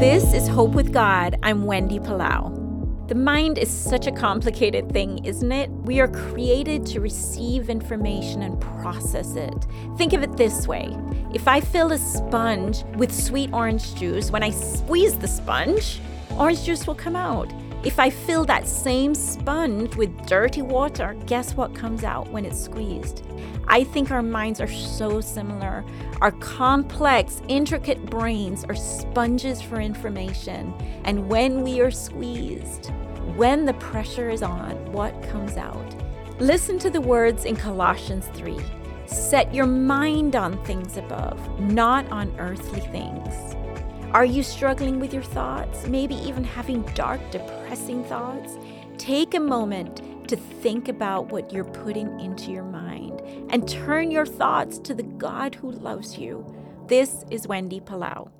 This is Hope with God. I'm Wendy Palau. The mind is such a complicated thing, isn't it? We are created to receive information and process it. Think of it this way if I fill a sponge with sweet orange juice, when I squeeze the sponge, orange juice will come out. If I fill that same sponge with dirty water, guess what comes out when it's squeezed? I think our minds are so similar. Our complex, intricate brains are sponges for information. And when we are squeezed, when the pressure is on, what comes out? Listen to the words in Colossians 3 Set your mind on things above, not on earthly things. Are you struggling with your thoughts? Maybe even having dark, depressing thoughts? Take a moment to think about what you're putting into your mind and turn your thoughts to the God who loves you. This is Wendy Palau.